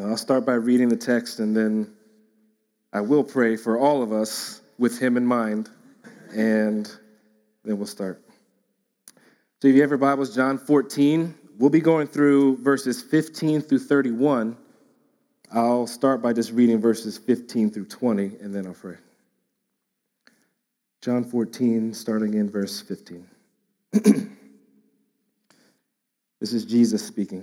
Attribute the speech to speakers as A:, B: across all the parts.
A: I'll start by reading the text and then I will pray for all of us with him in mind, and then we'll start. So, if you have your Bibles, John 14, we'll be going through verses 15 through 31. I'll start by just reading verses 15 through 20, and then I'll pray. John 14, starting in verse 15. this is Jesus speaking.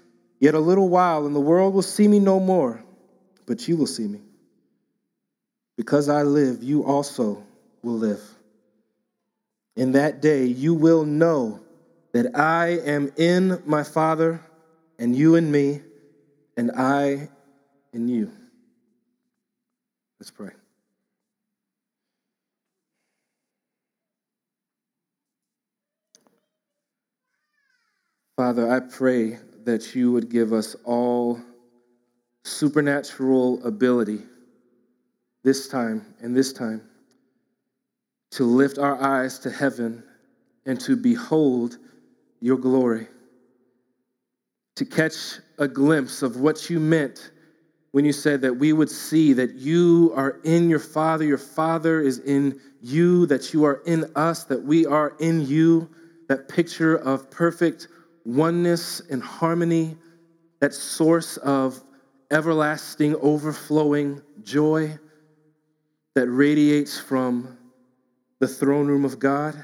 A: Yet a little while, and the world will see me no more, but you will see me. Because I live, you also will live. In that day, you will know that I am in my Father, and you in me, and I in you. Let's pray. Father, I pray that you would give us all supernatural ability this time and this time to lift our eyes to heaven and to behold your glory, to catch a glimpse of what you meant when you said that we would see that you are in your Father, your Father is in you, that you are in us, that we are in you, that picture of perfect oneness and harmony, that source of everlasting, overflowing joy that radiates from the throne room of God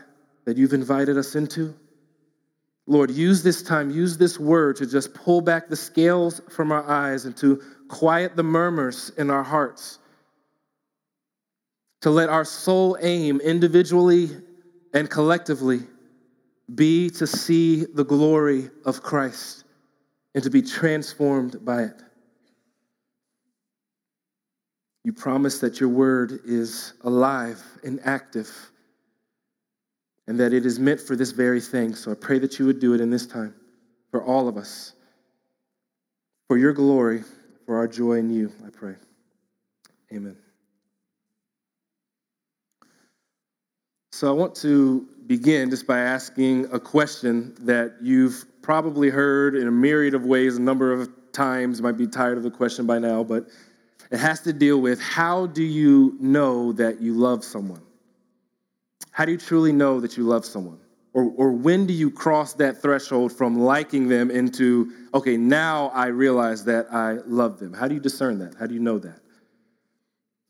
A: that you've invited us into. Lord, use this time, use this word to just pull back the scales from our eyes and to quiet the murmurs in our hearts. To let our sole aim, individually and collectively, be to see the glory of Christ and to be transformed by it. You promise that your word is alive and active and that it is meant for this very thing. So I pray that you would do it in this time for all of us. For your glory, for our joy in you, I pray. Amen. So I want to begin just by asking a question that you've probably heard in a myriad of ways, a number of times. You might be tired of the question by now, but it has to deal with how do you know that you love someone? How do you truly know that you love someone? Or, or when do you cross that threshold from liking them into, okay, now I realize that I love them? How do you discern that? How do you know that?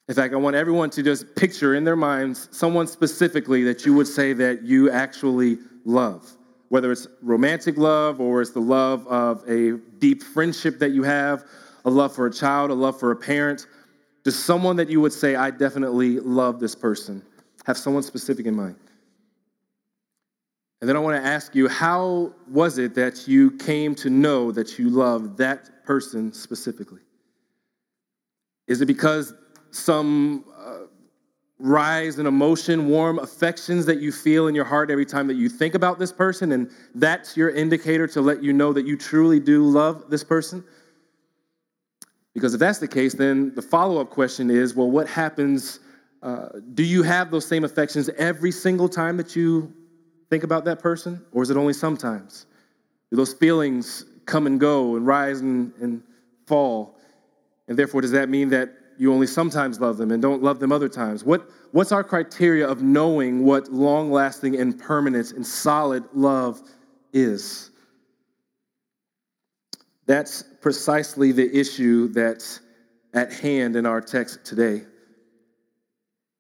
A: In fact, I want everyone to just picture in their minds someone specifically that you would say that you actually love, whether it's romantic love or it's the love of a deep friendship that you have, a love for a child, a love for a parent. Just someone that you would say, I definitely love this person. Have someone specific in mind. And then I want to ask you, how was it that you came to know that you love that person specifically? Is it because some uh, rise in emotion, warm affections that you feel in your heart every time that you think about this person, and that's your indicator to let you know that you truly do love this person? Because if that's the case, then the follow up question is well, what happens? Uh, do you have those same affections every single time that you think about that person, or is it only sometimes? Do those feelings come and go and rise and, and fall? And therefore, does that mean that you only sometimes love them and don't love them other times? What, what's our criteria of knowing what long lasting and permanent and solid love is? That's precisely the issue that's at hand in our text today.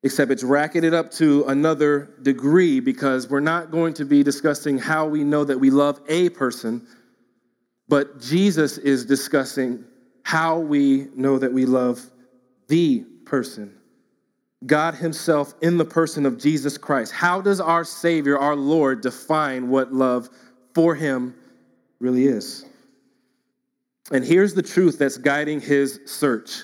A: Except it's racketed up to another degree because we're not going to be discussing how we know that we love a person, but Jesus is discussing how we know that we love the person, God Himself in the person of Jesus Christ. How does our Savior, our Lord, define what love for Him really is? And here's the truth that's guiding his search,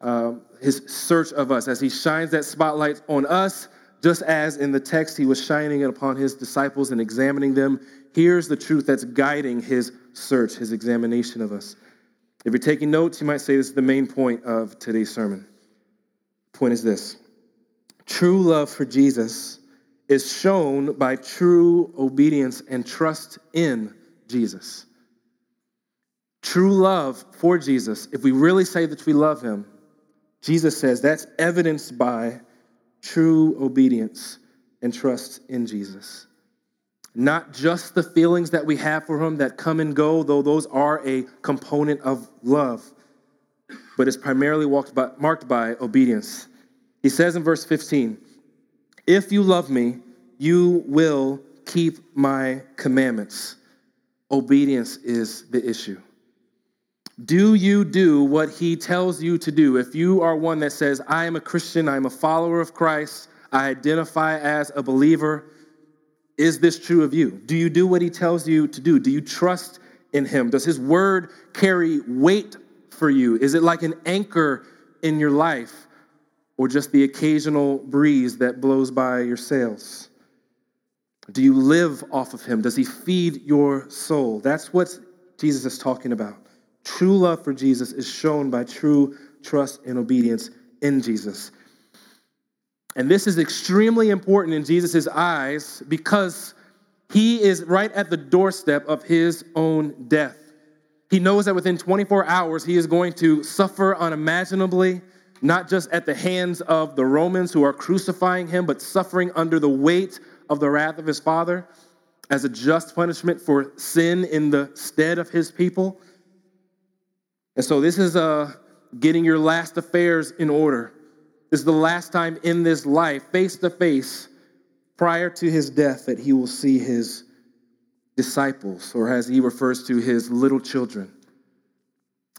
A: uh, his search of us, as he shines that spotlight on us, just as in the text he was shining it upon his disciples and examining them. Here's the truth that's guiding his search, his examination of us. If you're taking notes, you might say this is the main point of today's sermon. Point is this true love for Jesus is shown by true obedience and trust in Jesus. True love for Jesus, if we really say that we love him, Jesus says that's evidenced by true obedience and trust in Jesus. Not just the feelings that we have for him that come and go, though those are a component of love, but it's primarily by, marked by obedience. He says in verse 15, If you love me, you will keep my commandments. Obedience is the issue. Do you do what he tells you to do? If you are one that says, I am a Christian, I'm a follower of Christ, I identify as a believer, is this true of you? Do you do what he tells you to do? Do you trust in him? Does his word carry weight for you? Is it like an anchor in your life or just the occasional breeze that blows by your sails? Do you live off of him? Does he feed your soul? That's what Jesus is talking about. True love for Jesus is shown by true trust and obedience in Jesus. And this is extremely important in Jesus' eyes because he is right at the doorstep of his own death. He knows that within 24 hours he is going to suffer unimaginably, not just at the hands of the Romans who are crucifying him, but suffering under the weight of the wrath of his Father as a just punishment for sin in the stead of his people. And so this is uh, getting your last affairs in order. Is the last time in this life, face to face, prior to his death, that he will see his disciples, or as he refers to his little children.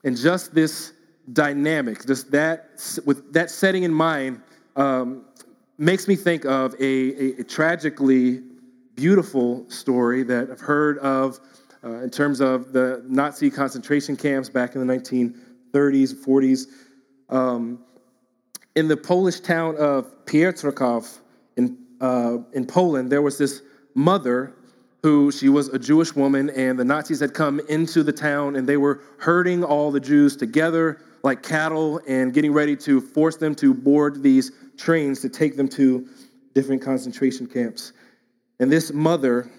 A: And just this dynamic, just that, with that setting in mind, um, makes me think of a, a, a, tragically beautiful story that I've heard of uh, in terms of the Nazi concentration camps back in the 1930s, 40s. Um, in the Polish town of Piotrków in, uh, in Poland, there was this mother who she was a Jewish woman, and the Nazis had come into the town and they were herding all the Jews together like cattle and getting ready to force them to board these trains to take them to different concentration camps. And this mother,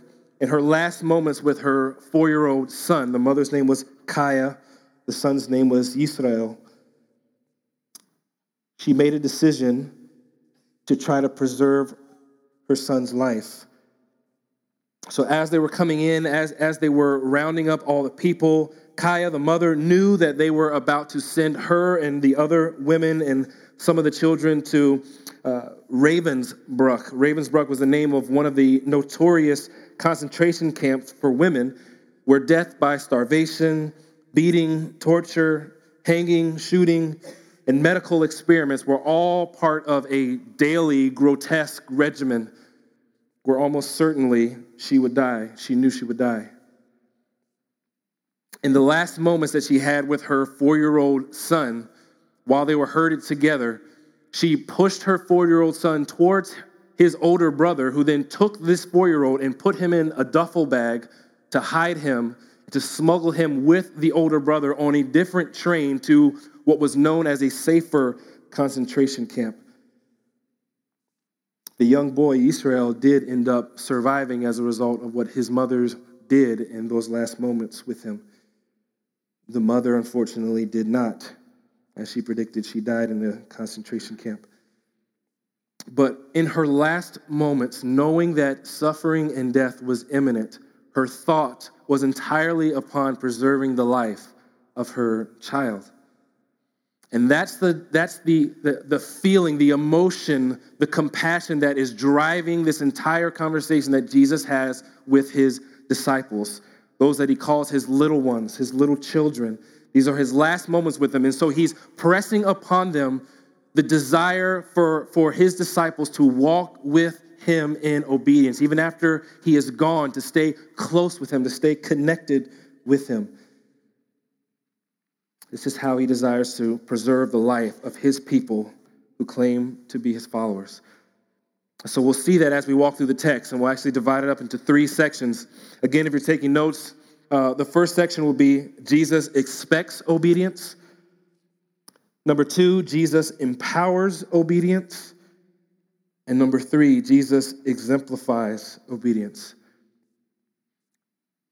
A: in her last moments with her four year old son, the mother's name was Kaya, the son's name was Israel, she made a decision to try to preserve her son's life. So, as they were coming in, as, as they were rounding up all the people, Kaya, the mother, knew that they were about to send her and the other women and some of the children to uh, Ravensbrück. Ravensbrück was the name of one of the notorious concentration camps for women where death by starvation, beating, torture, hanging, shooting, and medical experiments were all part of a daily grotesque regimen where almost certainly she would die. She knew she would die. In the last moments that she had with her four year old son, while they were herded together, she pushed her four year old son towards his older brother, who then took this four year old and put him in a duffel bag to hide him, to smuggle him with the older brother on a different train to what was known as a safer concentration camp. The young boy, Israel, did end up surviving as a result of what his mother did in those last moments with him. The mother, unfortunately, did not. As she predicted, she died in the concentration camp. But in her last moments, knowing that suffering and death was imminent, her thought was entirely upon preserving the life of her child. And that's the that's the, the, the feeling, the emotion, the compassion that is driving this entire conversation that Jesus has with his disciples, those that he calls his little ones, his little children. These are his last moments with them. And so he's pressing upon them the desire for, for his disciples to walk with him in obedience, even after he is gone, to stay close with him, to stay connected with him. This is how he desires to preserve the life of his people who claim to be his followers. So we'll see that as we walk through the text, and we'll actually divide it up into three sections. Again, if you're taking notes, uh, the first section will be Jesus expects obedience. Number two, Jesus empowers obedience. And number three, Jesus exemplifies obedience.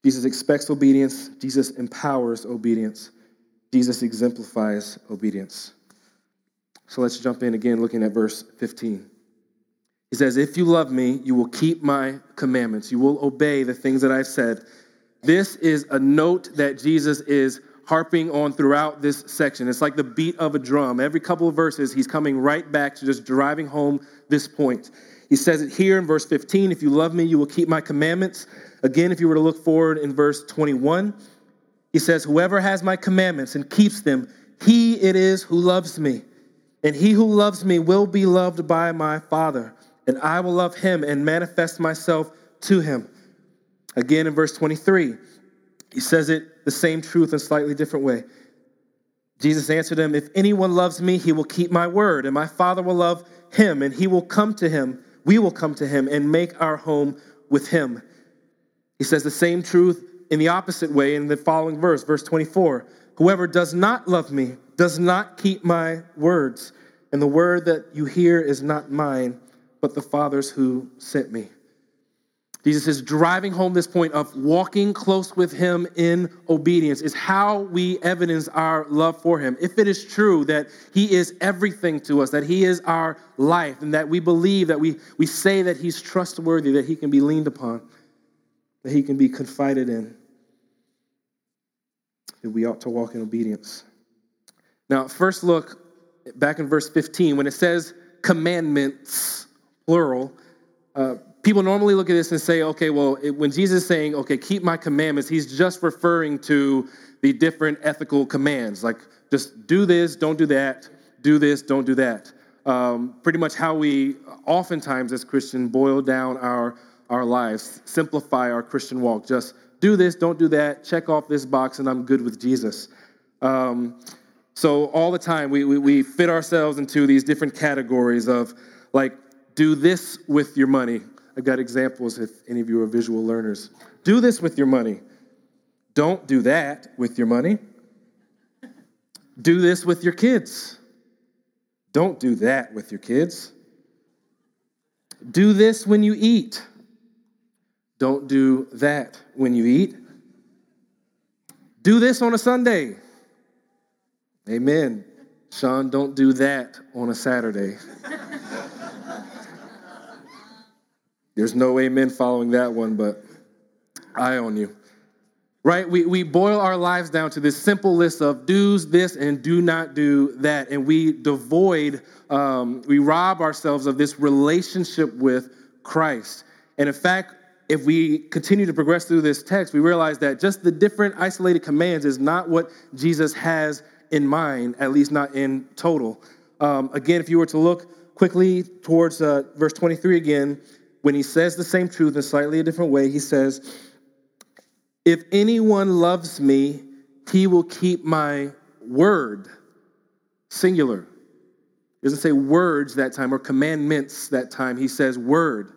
A: Jesus expects obedience, Jesus empowers obedience, Jesus exemplifies obedience. So let's jump in again, looking at verse 15. He says, If you love me, you will keep my commandments, you will obey the things that I've said. This is a note that Jesus is harping on throughout this section. It's like the beat of a drum. Every couple of verses, he's coming right back to just driving home this point. He says it here in verse 15 If you love me, you will keep my commandments. Again, if you were to look forward in verse 21, he says, Whoever has my commandments and keeps them, he it is who loves me. And he who loves me will be loved by my Father, and I will love him and manifest myself to him. Again, in verse 23, he says it the same truth in a slightly different way. Jesus answered him, If anyone loves me, he will keep my word, and my Father will love him, and he will come to him. We will come to him and make our home with him. He says the same truth in the opposite way in the following verse, verse 24. Whoever does not love me does not keep my words, and the word that you hear is not mine, but the Father's who sent me. Jesus is driving home this point of walking close with him in obedience is how we evidence our love for him. If it is true that he is everything to us, that he is our life, and that we believe that we, we say that he's trustworthy, that he can be leaned upon, that he can be confided in, that we ought to walk in obedience. Now, first look back in verse 15 when it says commandments, plural. Uh, people normally look at this and say, okay, well, it, when Jesus is saying, okay, keep my commandments, he's just referring to the different ethical commands, like just do this, don't do that, do this, don't do that. Um, pretty much how we oftentimes as Christians boil down our, our lives, simplify our Christian walk. Just do this, don't do that, check off this box, and I'm good with Jesus. Um, so all the time we, we, we fit ourselves into these different categories of like, do this with your money. I've got examples if any of you are visual learners. Do this with your money. Don't do that with your money. Do this with your kids. Don't do that with your kids. Do this when you eat. Don't do that when you eat. Do this on a Sunday. Amen. Sean, don't do that on a Saturday. There's no amen following that one, but I own you. Right? We, we boil our lives down to this simple list of do's, this, and do not do that. And we devoid, um, we rob ourselves of this relationship with Christ. And in fact, if we continue to progress through this text, we realize that just the different isolated commands is not what Jesus has in mind, at least not in total. Um, again, if you were to look quickly towards uh, verse 23 again, when he says the same truth in slightly a different way, he says, If anyone loves me, he will keep my word. Singular. He doesn't say words that time or commandments that time. He says word.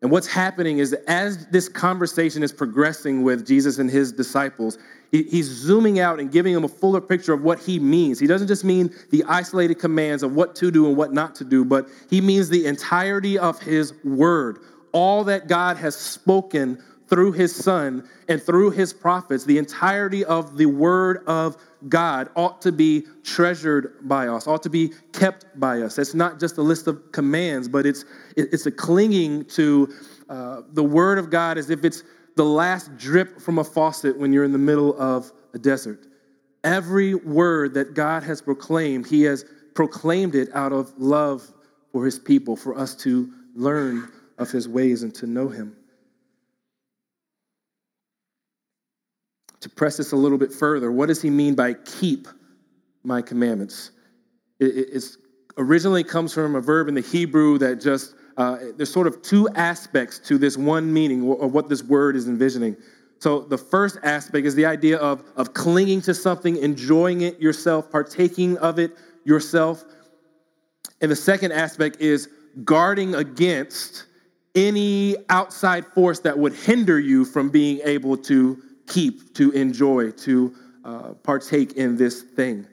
A: And what's happening is as this conversation is progressing with Jesus and his disciples, he's zooming out and giving them a fuller picture of what he means. He doesn't just mean the isolated commands of what to do and what not to do, but he means the entirety of his word, all that God has spoken through his son and through his prophets, the entirety of the word of God ought to be treasured by us, ought to be kept by us. It's not just a list of commands, but it's, it's a clinging to uh, the word of God as if it's the last drip from a faucet when you're in the middle of a desert. Every word that God has proclaimed, he has proclaimed it out of love for his people, for us to learn of his ways and to know him. To press this a little bit further, what does he mean by keep my commandments? It originally comes from a verb in the Hebrew that just, uh, there's sort of two aspects to this one meaning of what this word is envisioning. So the first aspect is the idea of, of clinging to something, enjoying it yourself, partaking of it yourself. And the second aspect is guarding against any outside force that would hinder you from being able to keep, to enjoy, to uh, partake in this thing.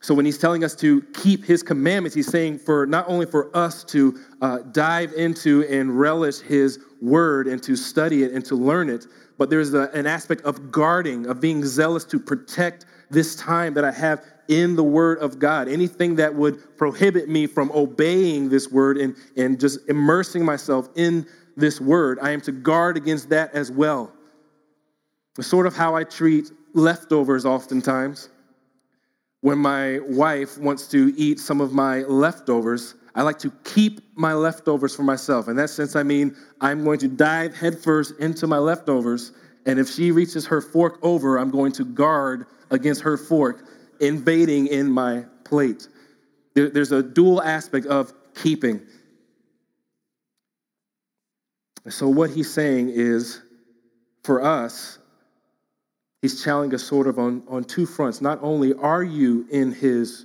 A: So when he's telling us to keep his commandments, he's saying for not only for us to uh, dive into and relish his word and to study it and to learn it, but there's a, an aspect of guarding, of being zealous to protect this time that I have in the word of God. Anything that would prohibit me from obeying this word and, and just immersing myself in this word, I am to guard against that as well. It's sort of how I treat leftovers oftentimes. When my wife wants to eat some of my leftovers, I like to keep my leftovers for myself. In that sense, I mean I'm going to dive headfirst into my leftovers, and if she reaches her fork over, I'm going to guard against her fork invading in my plate. There's a dual aspect of keeping. So, what he's saying is for us, he's challenging us sort of on, on two fronts. Not only are you in his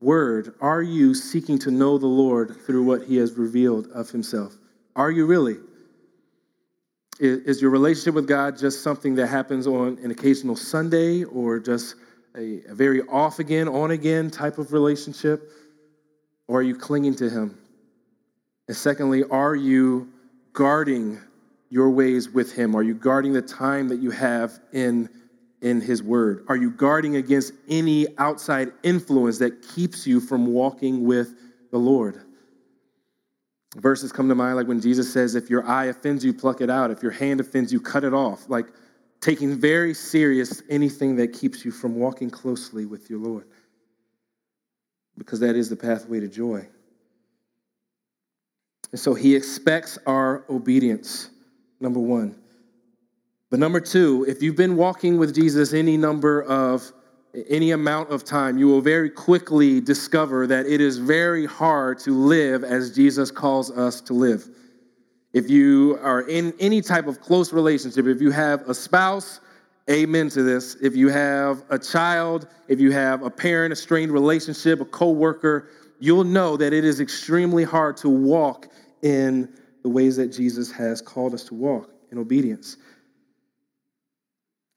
A: word, are you seeking to know the Lord through what he has revealed of himself? Are you really? Is, your relationship with God just something that happens on an occasional Sunday or just a, a very off again, on again type of relationship? Or are you clinging to him? And secondly, are you guarding your ways with him? Are you guarding the time that you have in in his word? Are you guarding against any outside influence that keeps you from walking with the Lord? Verses come to mind like when Jesus says, If your eye offends you, pluck it out. If your hand offends you, cut it off. Like taking very serious anything that keeps you from walking closely with your Lord. Because that is the pathway to joy. And so he expects our obedience, number one. But number two, if you've been walking with Jesus any number of any amount of time, you will very quickly discover that it is very hard to live as Jesus calls us to live. If you are in any type of close relationship, if you have a spouse, amen to this. If you have a child, if you have a parent, a strained relationship, a coworker, you'll know that it is extremely hard to walk in the ways that Jesus has called us to walk in obedience.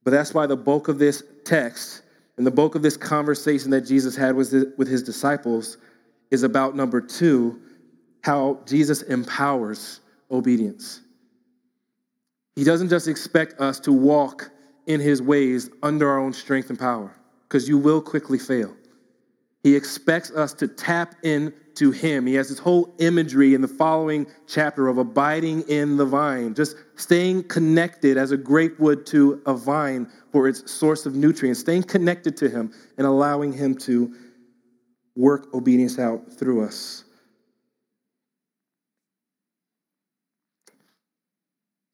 A: But that's why the bulk of this text and the bulk of this conversation that Jesus had with his disciples is about number two, how Jesus empowers obedience. He doesn't just expect us to walk in his ways under our own strength and power, because you will quickly fail. He expects us to tap into Him. He has this whole imagery in the following chapter of abiding in the vine, just staying connected as a grape would to a vine for its source of nutrients, staying connected to Him and allowing Him to work obedience out through us.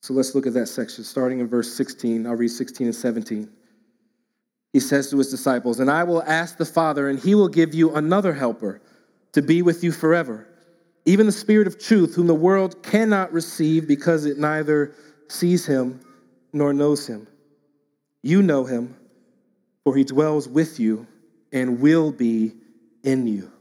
A: So let's look at that section, starting in verse 16. I'll read 16 and 17 he says to his disciples, And I will ask the Father, and he will give you another helper to be with you forever, even the Spirit of truth, whom the world cannot receive because it neither sees him nor knows him. You know him, for he dwells with you and will be in you.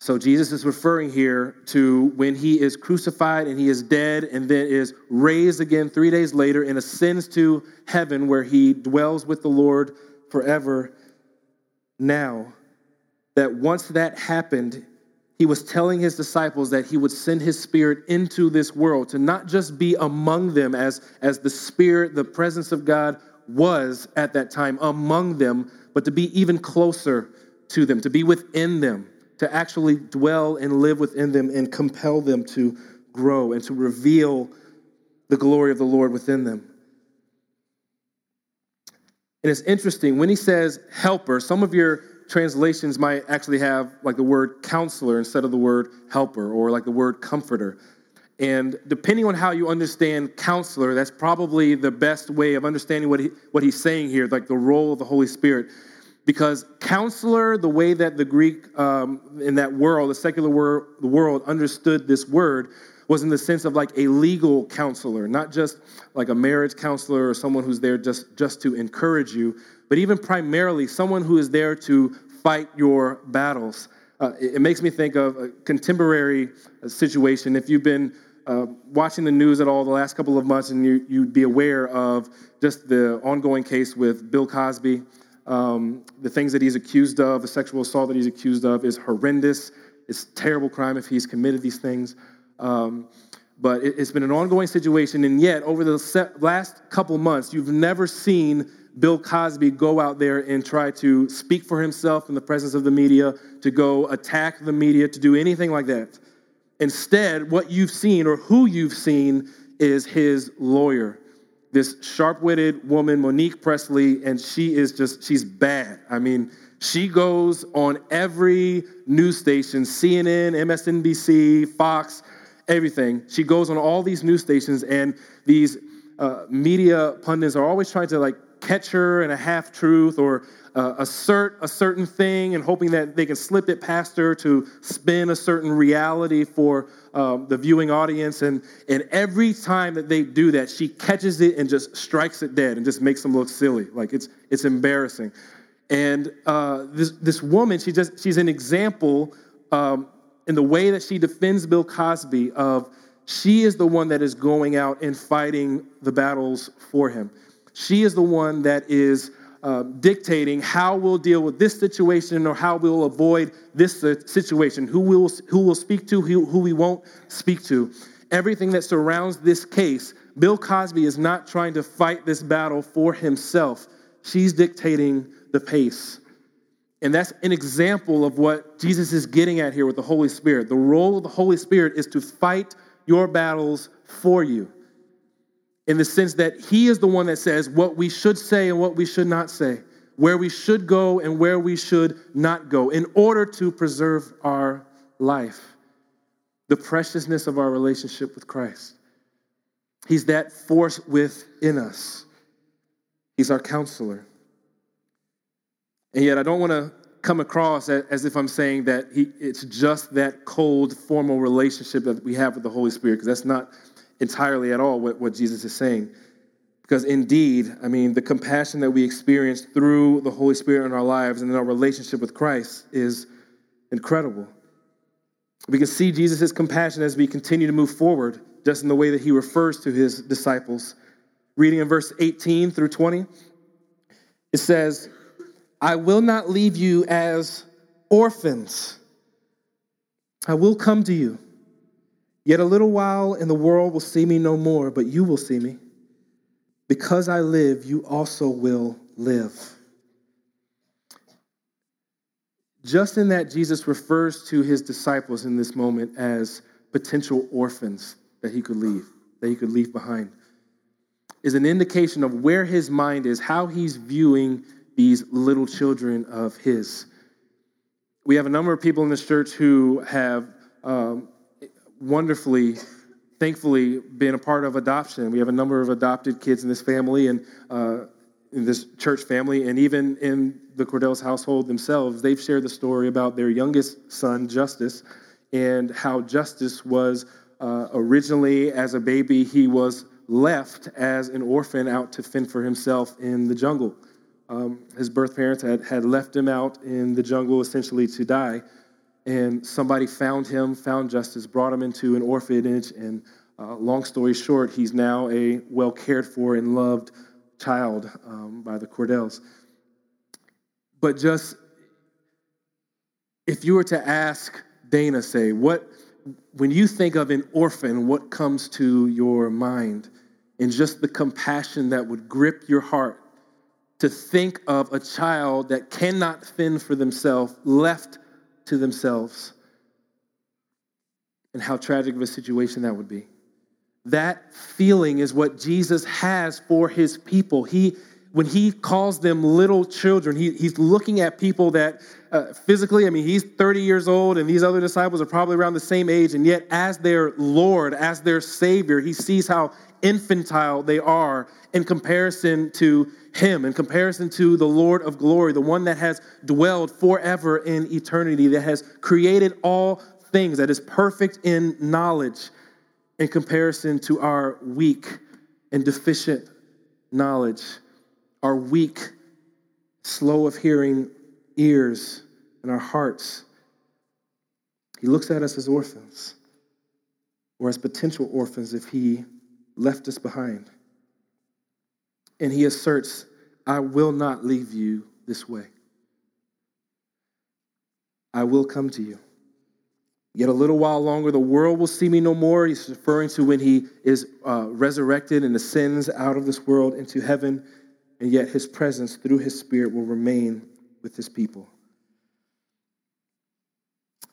A: So Jesus is referring here to when he is crucified and he is dead and then is raised again three days later and ascends to heaven where he dwells with the Lord forever. Now, that once that happened, he was telling his disciples that he would send his spirit into this world to not just be among them as, as the spirit, the presence of God was at that time among them, but to be even closer to them, to be within them to actually dwell and live within them and compel them to grow and to reveal the glory of the Lord within them. And it's interesting when he says helper, some of your translations might actually have like the word counselor instead of the word helper or like the word comforter. And depending on how you understand counselor, that's probably the best way of understanding what, he, what he's saying here, like the role of the Holy Spirit because counselor, the way that the Greek um, in that world, the secular wor- the world, understood this word, was in the sense of like a legal counselor, not just like a marriage counselor or someone who's there just, just to encourage you, but even primarily someone who is there to fight your battles. Uh, it, makes me think of a contemporary uh, situation. If you've been uh, watching the news at all the last couple of months, and you, you'd be aware of just the ongoing case with Bill Cosby. Um, the things that he's accused of, the sexual assault that he's accused of, is horrendous. It's terrible crime if he's committed these things. Um, but it, has been an ongoing situation, and yet over the last couple months, you've never seen Bill Cosby go out there and try to speak for himself in the presence of the media, to go attack the media, to do anything like that. Instead, what you've seen or who you've seen is his lawyer, this sharp witted woman, Monique Pressley, and she is just, she's bad. I mean, she goes on every news station CNN, MSNBC, Fox, everything. She goes on all these news stations, and these uh, media pundits are always trying to like catch her in a half truth or uh, assert a certain thing and hoping that they can slip it past her to spin a certain reality for um, the viewing audience. And, and every time that they do that, she catches it and just strikes it dead and just makes them look silly. Like it's, it's embarrassing. And uh, this, this woman, she just, she's an example um, in the way that she defends Bill Cosby of she is the one that is going out and fighting the battles for him. She is the one that is uh, dictating how we'll deal with this situation or how we'll avoid this situation, who we'll, who will speak to, who, who we won't speak to. Everything that surrounds this case, Bill Cosby is not trying to fight this battle for himself. She's dictating the pace. And that's an example of what Jesus is getting at here with the Holy Spirit. The role of the Holy Spirit is to fight your battles for you in the sense that He is the one that says what we should say and what we should not say, where we should go and where we should not go, in order to preserve our life, the preciousness of our relationship with Christ. He's that force within us, He's our counselor. And yet, I don't want to come across as if I'm saying that he, it's just that cold, formal relationship that we have with the Holy Spirit, because that's not entirely at all what, what Jesus is saying. Because indeed, I mean, the compassion that we experience through the Holy Spirit in our lives and in our relationship with Christ is incredible. We can see Jesus' compassion as we continue to move forward, just in the way that he refers to his disciples. Reading in verse 18 through 20, it says, I will not leave you as orphans. I will come to you. Yet a little while, and the world will see me no more, but you will see me. Because I live, you also will live. Just in that, Jesus refers to his disciples in this moment as potential orphans that he could leave, that he could leave behind, is an indication of where his mind is, how he's viewing these little children of his. We have a number of people in this church who have um, wonderfully, thankfully, been a part of adoption. We have a number of adopted kids in this family and uh, in this church family, and even in the Cordell's household themselves. They've shared the story about their youngest son, Justice, and how Justice was uh, originally, as a baby, he was left as an orphan out to fend for himself in the jungle. Um, his birth parents had, had left him out in the jungle essentially to die. And somebody found him, found justice, brought him into an orphanage. And uh, long story short, he's now a well cared for and loved child um, by the Cordells. But just if you were to ask Dana, say, what, when you think of an orphan, what comes to your mind? And just the compassion that would grip your heart to think of a child that cannot fend for themselves, left to themselves, and how tragic of a situation that would be. That feeling is what Jesus has for his people. He, when he calls them little children, he, he's looking at people that uh, physically, I mean, he's 30 years old, and these other disciples are probably around the same age, and yet, as their Lord, as their Savior, he sees how infantile they are in comparison to him, in comparison to the Lord of glory, the one that has dwelled forever in eternity, that has created all things, that is perfect in knowledge. in comparison to our weak and deficient knowledge, our weak, slow of hearing ears, and our hearts. He looks at us as orphans or as potential orphans if he left us behind. And he asserts, I will not leave you this way. I will come to you. Yet a little while longer, the world will see me no more. He's referring to when he is uh, resurrected and ascends out of this world into heaven, and yet his presence through his spirit will remain with his people.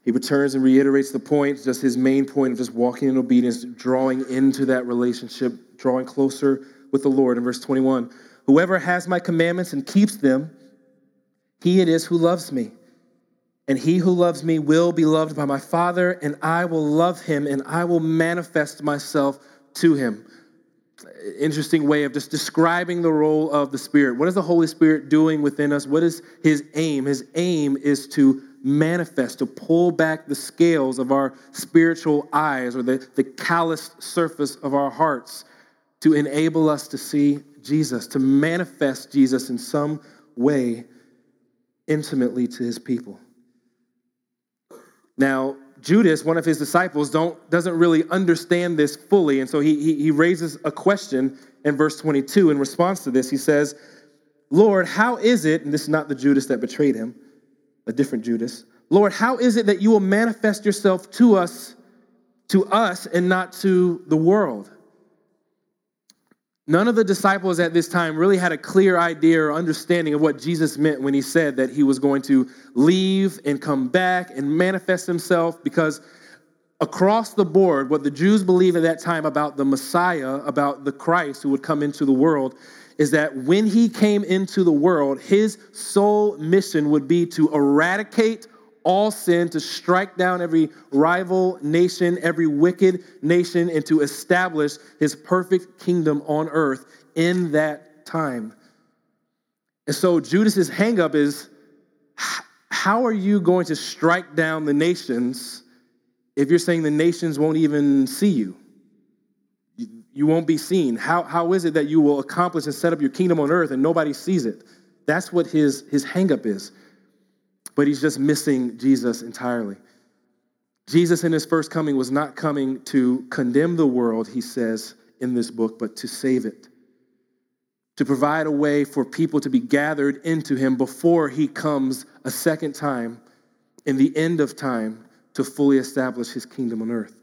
A: He returns and reiterates the point, just his main point of just walking in obedience, drawing into that relationship, drawing closer with the Lord. In verse 21, whoever has my commandments and keeps them, he it is who loves me. And he who loves me will be loved by my Father, and I will love him, and I will manifest myself to him. Interesting way of just describing the role of the Spirit. What is the Holy Spirit doing within us? What is his aim? His aim is to manifest, to pull back the scales of our spiritual eyes or the, the calloused surface of our hearts to enable us to see Jesus, to manifest Jesus in some way intimately to his people. Now, Judas, one of his disciples, don't, doesn't really understand this fully. And so he, he, he raises a question in verse 22 in response to this. He says, Lord, how is it, and this is not the Judas that betrayed him, a different Judas, Lord, how is it that you will manifest yourself to us, to us, and not to the world? None of the disciples at this time really had a clear idea or understanding of what Jesus meant when he said that he was going to leave and come back and manifest himself because across the board, what the Jews believed at that time about the Messiah, about the Christ who would come into the world, is that when he came into the world, his sole mission would be to eradicate all sin, to strike down every rival nation, every wicked nation, and to establish his perfect kingdom on earth in that time. And so Judas's hangup is how are you going to strike down the nations if you're saying the nations won't even see you? You won't be seen. How, how is it that you will accomplish and set up your kingdom on earth and nobody sees it? That's what his, his hangup is but he's just missing Jesus entirely. Jesus in his first coming was not coming to condemn the world, he says in this book, but to save it. To provide a way for people to be gathered into him before he comes a second time in the end of time to fully establish his kingdom on earth.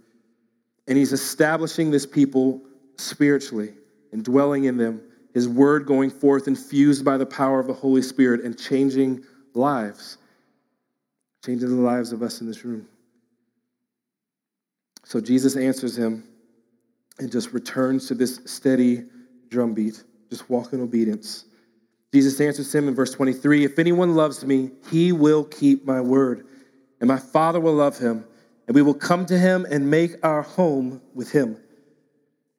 A: And he's establishing this people spiritually and dwelling in them, his word going forth, infused by the power of the Holy Spirit, and changing lives changing the lives of us in this room. So Jesus answers him and just returns to this steady drumbeat, just walk in obedience. Jesus answers him in verse 23 If anyone loves me, he will keep my word, and my Father will love him, and we will come to him and make our home with him.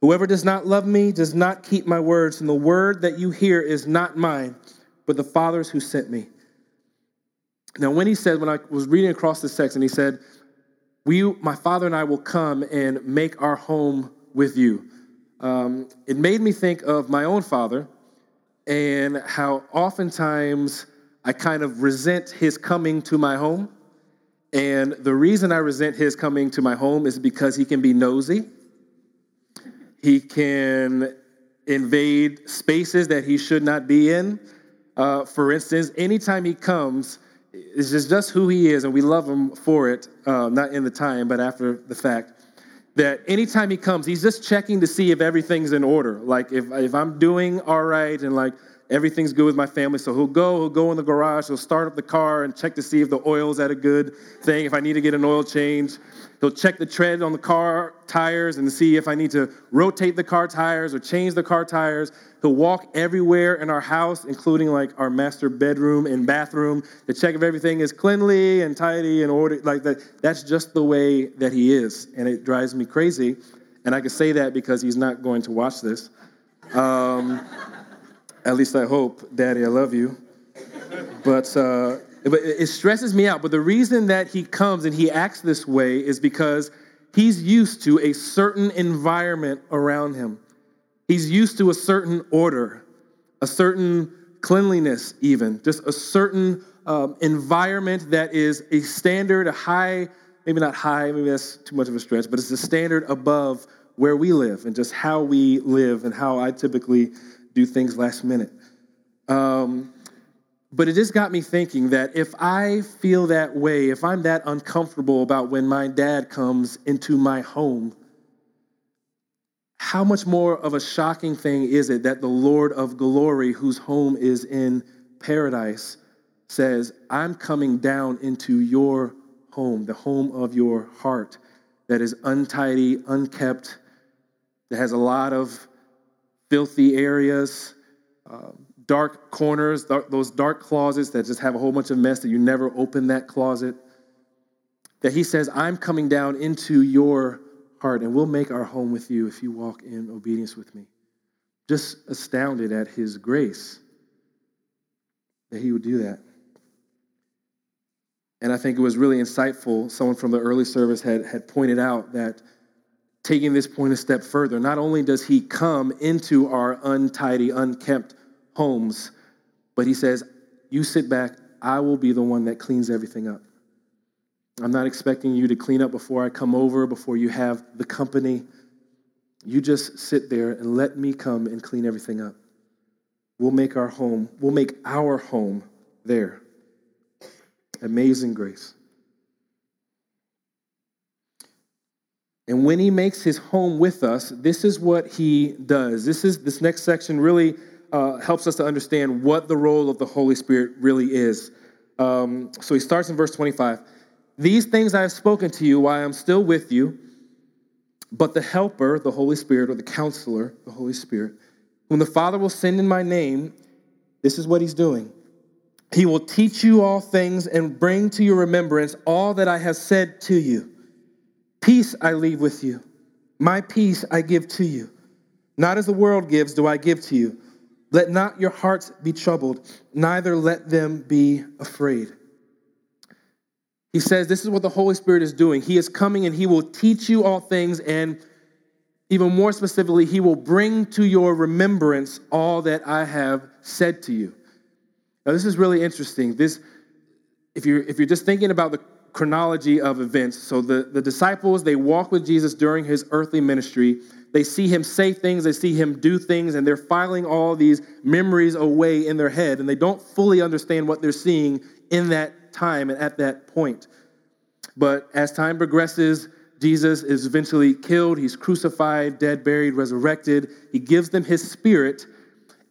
A: Whoever does not love me does not keep my words, and the word that you hear is not mine, but the Father's who sent me. Now, when he said, when I was reading across this text, and he said, we, my father and I will come and make our home with you. Um, it made me think of my own father and how oftentimes I kind of resent his coming to my home. And the reason I resent his coming to my home is because he can be nosy. He can invade spaces that he should not be in. Uh, for instance, anytime he comes, it's just, just who he is, and we love him for it, uh, not in the time, but after the fact. That anytime he comes, he's just checking to see if everything's in order. Like if, if I'm doing all right and like everything's good with my family. So he'll go, he'll go in the garage, he'll start up the car and check to see if the oil's at a good thing, if I need to get an oil change. He'll check the tread on the car tires and see if I need to rotate the car tires or change the car tires. He'll walk everywhere in our house, including like our master bedroom and bathroom, to check if everything is cleanly and tidy and ordered. Like that. That's just the way that he is, and it drives me crazy. And I can say that because he's not going to watch this. Um, at least I hope, Daddy, I love you. But, uh, it stresses me out. But the reason that he comes and he acts this way is because he's used to a certain environment around him. He's used to a certain order, a certain cleanliness, even, just a certain um, environment that is a standard, a high, maybe not high, maybe that's too much of a stretch, but it's a standard above where we live and just how we live and how I typically do things last minute. Um, but it just got me thinking that if I feel that way, if I'm that uncomfortable about when my dad comes into my home, how much more of a shocking thing is it that the Lord of glory, whose home is in paradise, says, I'm coming down into your home, the home of your heart that is untidy, unkept, that has a lot of filthy areas, um, dark corners, those dark closets that just have a whole bunch of mess that you never open that closet. That he says, I'm coming down into your heart and we'll make our home with you if you walk in obedience with me. Just astounded at his grace that he would do that. And I think it was really insightful. Someone from the early service had, had pointed out that taking this point a step further, not only does he come into our untidy, unkempt homes, but he says, You sit back, I will be the one that cleans everything up. I'm not expecting you to clean up before I come over, before you have the company. You just sit there and let me come and clean everything up. We'll make our home, we'll make our home there. Amazing grace. And when he makes his home with us, this is what he does. This is this next section really uh, helps us to understand what the role of the Holy Spirit really is. Um, so he starts in verse 25. These things I have spoken to you while I am still with you, but the Helper, the Holy Spirit, or the Counselor, the Holy Spirit, whom the Father will send in my name, this is what he's doing. He will teach you all things and bring to your remembrance all that I have said to you. Peace I leave with you. My peace I give to you. Not as the world gives, do I give to you. Let not your hearts be troubled, neither let them be afraid. He says, This is what the Holy Spirit is doing. He is coming and He will teach you all things, and even more specifically, He will bring to your remembrance all that I have said to you. Now, this is really interesting. This, if you're, if you're just thinking about the chronology of events, so the, the disciples, they walk with Jesus during his earthly ministry. They see him say things, they see him do things, and they're filing all these memories away in their head, and they don't fully understand what they're seeing in that time and at that point. But as time progresses, Jesus is eventually killed, he's crucified, dead, buried, resurrected. He gives them his spirit.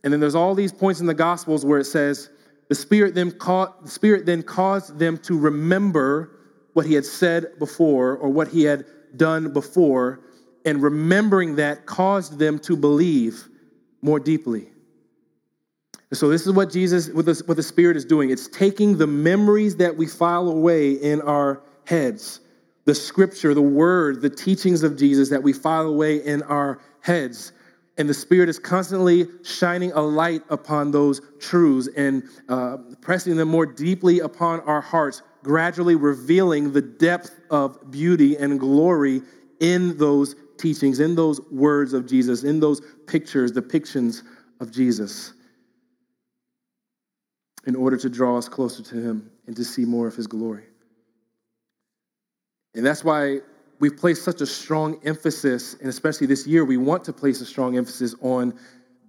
A: And then there's all these points in the Gospels where it says, the Spirit then, the Spirit then caused them to remember what he had said before or what he had done before, and remembering that caused them to believe more deeply. So, this is what Jesus, what the, what the Spirit is doing. It's taking the memories that we file away in our heads, the scripture, the word, the teachings of Jesus that we file away in our heads, and the Spirit is constantly shining a light upon those truths and uh, pressing them more deeply upon our hearts, gradually revealing the depth of beauty and glory in those teachings, in those words of Jesus, in those pictures, depictions of Jesus, in order to draw us closer to Him and to see more of His glory. And that's why we've placed such a strong emphasis, and especially this year, we want to place a strong emphasis on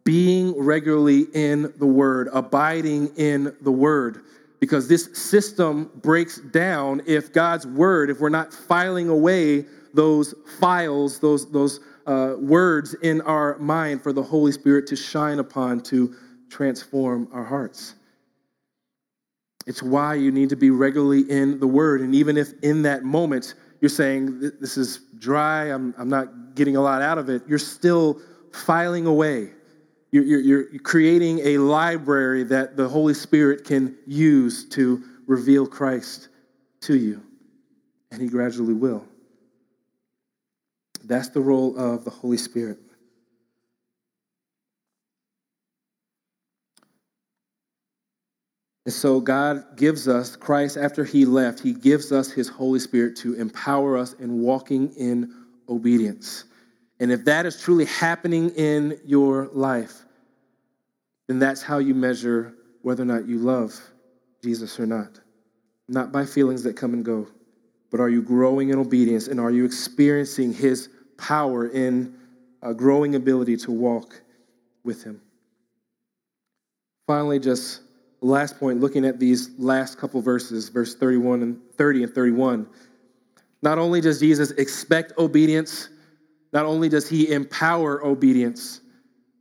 A: being regularly in the Word, abiding in the Word. Because this system breaks down if God's Word, if we're not filing away those files, those, those uh, words in our mind for the Holy Spirit to shine upon, to transform our hearts. It's why you need to be regularly in the Word. And even if in that moment you're saying, this is dry, I'm, I'm not getting a lot out of it, you're still filing away. You're, you're, you're creating a library that the Holy Spirit can use to reveal Christ to you, and He gradually will. That's the role of the Holy Spirit. And so God gives us, Christ, after he left, he gives us his Holy Spirit to empower us in walking in obedience. And if that is truly happening in your life, then that's how you measure whether or not you love Jesus or not. Not by feelings that come and go, but are you growing in obedience and are you experiencing his power in a growing ability to walk with him? Finally, just last point, looking at these last couple verses, verse 31 and 30 and 31. Not only does Jesus expect obedience, not only does he empower obedience,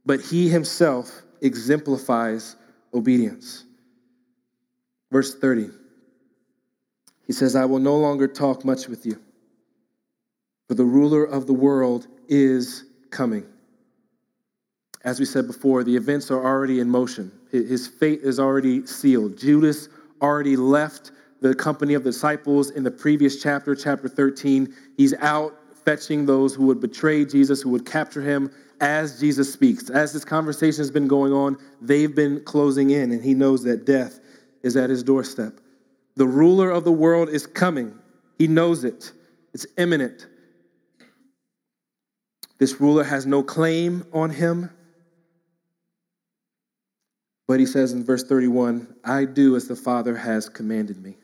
A: but he himself exemplifies obedience. Verse 30. He says, I will no longer talk much with you, for the ruler of the world is coming. As we said before, the events are already in motion. His fate is already sealed. Judas already left the company of the disciples in the previous chapter, chapter 13. He's out fetching those who would betray Jesus, who would capture him as Jesus speaks. As this conversation has been going on, they've been closing in, and he knows that death is at his doorstep. The ruler of the world is coming. He knows it, it's imminent. This ruler has no claim on him. But he says in verse 31 I do as the Father has commanded me,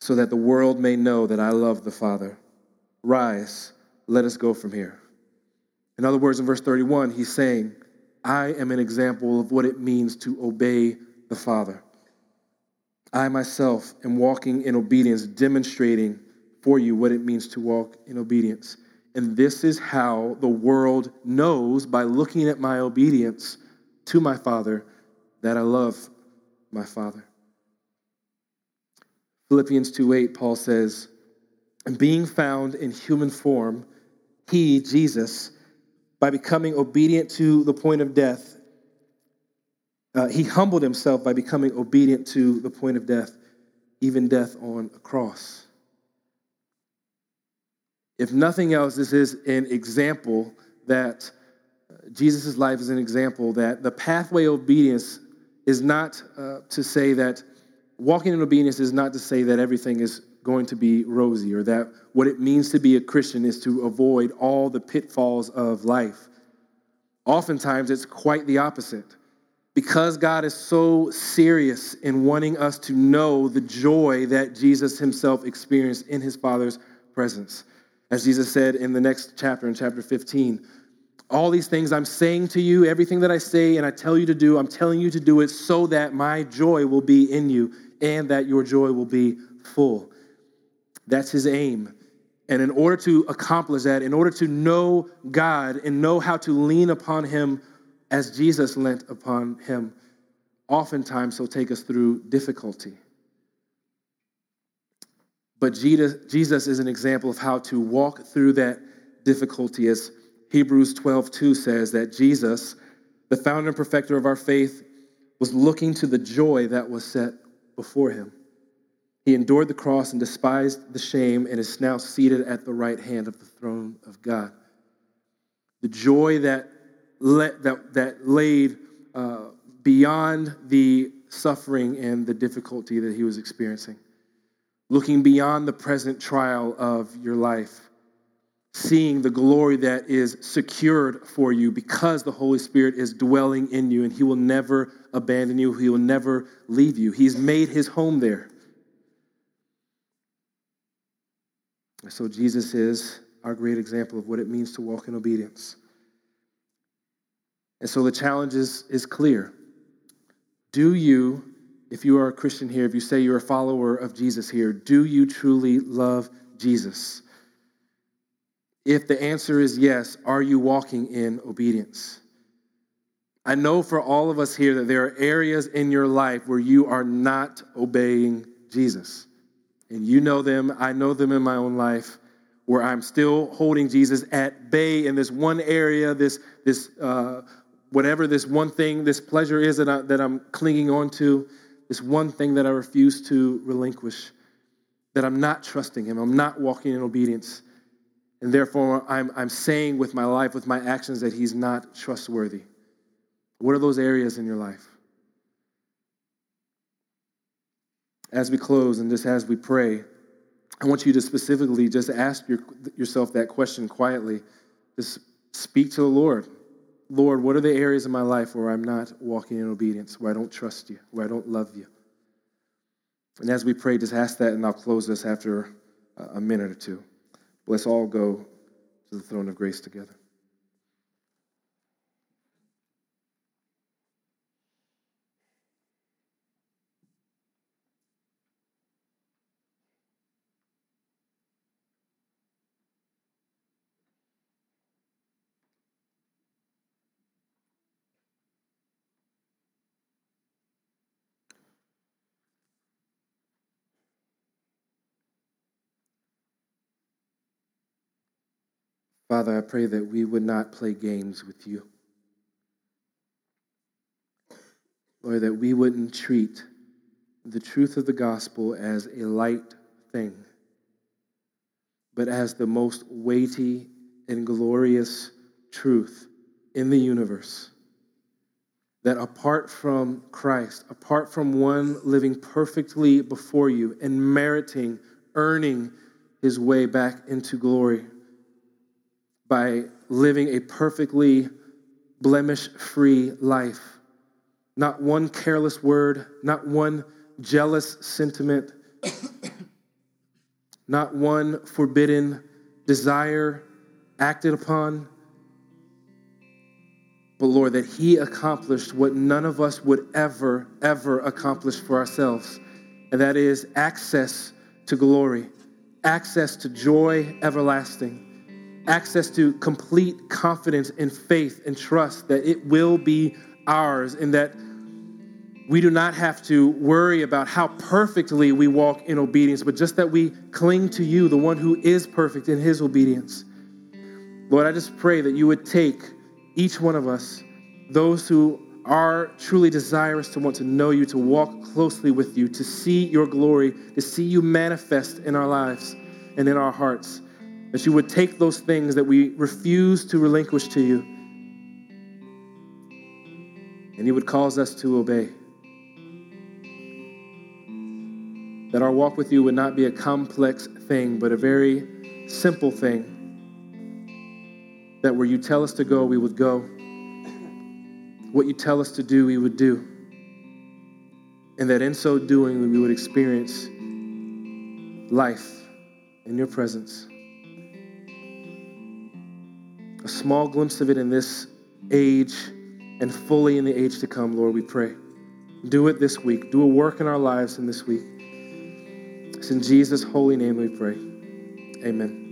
A: so that the world may know that I love the Father. Rise, let us go from here. In other words, in verse 31, he's saying, I am an example of what it means to obey the Father. I myself am walking in obedience, demonstrating for you what it means to walk in obedience. And this is how the world knows by looking at my obedience to my Father that I love my Father. Philippians 2 8, Paul says, And being found in human form, he, Jesus, by becoming obedient to the point of death, uh, he humbled himself by becoming obedient to the point of death, even death on a cross. If nothing else, this is an example that Jesus' life is an example that the pathway of obedience is not uh, to say that walking in obedience is not to say that everything is going to be rosy or that what it means to be a Christian is to avoid all the pitfalls of life. Oftentimes, it's quite the opposite. Because God is so serious in wanting us to know the joy that Jesus himself experienced in his Father's presence. As Jesus said in the next chapter, in chapter 15, all these things I'm saying to you, everything that I say and I tell you to do, I'm telling you to do it so that my joy will be in you and that your joy will be full. That's his aim. And in order to accomplish that, in order to know God and know how to lean upon him as Jesus leant upon him, oftentimes he'll take us through difficulty. But Jesus is an example of how to walk through that difficulty as Hebrews 12, 2 says that Jesus, the founder and perfecter of our faith, was looking to the joy that was set before him. He endured the cross and despised the shame and is now seated at the right hand of the throne of God. The joy that, let, that, that laid uh, beyond the suffering and the difficulty that he was experiencing, looking beyond the present trial of your life seeing the glory that is secured for you because the Holy Spirit is dwelling in you and He will never abandon you, He will never leave you. He's made His home there. So, Jesus is our great example of what it means to walk in obedience. And so the challenge is, is clear. Do you, if you are a Christian here, if you say you're a follower of Jesus here, do you truly love Jesus? If the answer is yes, are you walking in obedience? I know for all of us here that there are areas in your life where you are not obeying Jesus. And you know them, I know them in my own life, where I'm still holding Jesus at bay in this one area, this, this uh, whatever this one thing, this pleasure is that, I, that I'm clinging on to, this one thing that I refuse to relinquish, that I'm not trusting Him, I'm not walking in obedience. And therefore, I'm, I'm saying with my life, with my actions, that he's not trustworthy. What are those areas in your life? as we close and just as we pray, I want you to specifically just ask your, yourself that question quietly. Just speak to the Lord. Lord, what are the areas of my life where I'm not walking in obedience, where I don't trust you, where I don't love you? And as we pray, just ask that, and I'll close this after a minute or two. Let's all go to the throne of grace together. Father, I pray that we would not play games with you. Lord, that we wouldn't treat the truth of the gospel as a light thing, but as the most weighty and glorious truth in the universe. That apart from Christ, apart from one living perfectly before you and meriting, earning his way back into glory, by living a perfectly blemish free life. Not one careless word, not one jealous sentiment, not one forbidden desire acted upon. But Lord, that He accomplished what none of us would ever, ever accomplish for ourselves, and that is access to glory, access to joy everlasting access to complete confidence and faith and trust that it will be ours and that we do not have to worry about how perfectly we walk in obedience, but just that we cling to you, the one who is perfect in his obedience. Lord, I just pray that you would take each one of us, those who are truly desirous to want to know you, to walk closely with you, to see your glory, to see you manifest in our lives and in our hearts. That you would take those things that we refuse to relinquish to you, and you would cause us to obey. That our walk with you would not be a complex thing, but a very simple thing. That where you tell us to go, we would go. What you tell us to do, we would do. And that in so doing, we would experience life in your presence a small glimpse of it in this age and fully in the age to come, Lord, we pray. Do it this week. Do a work in our lives in this week. It's in Jesus' holy name we pray. Amen.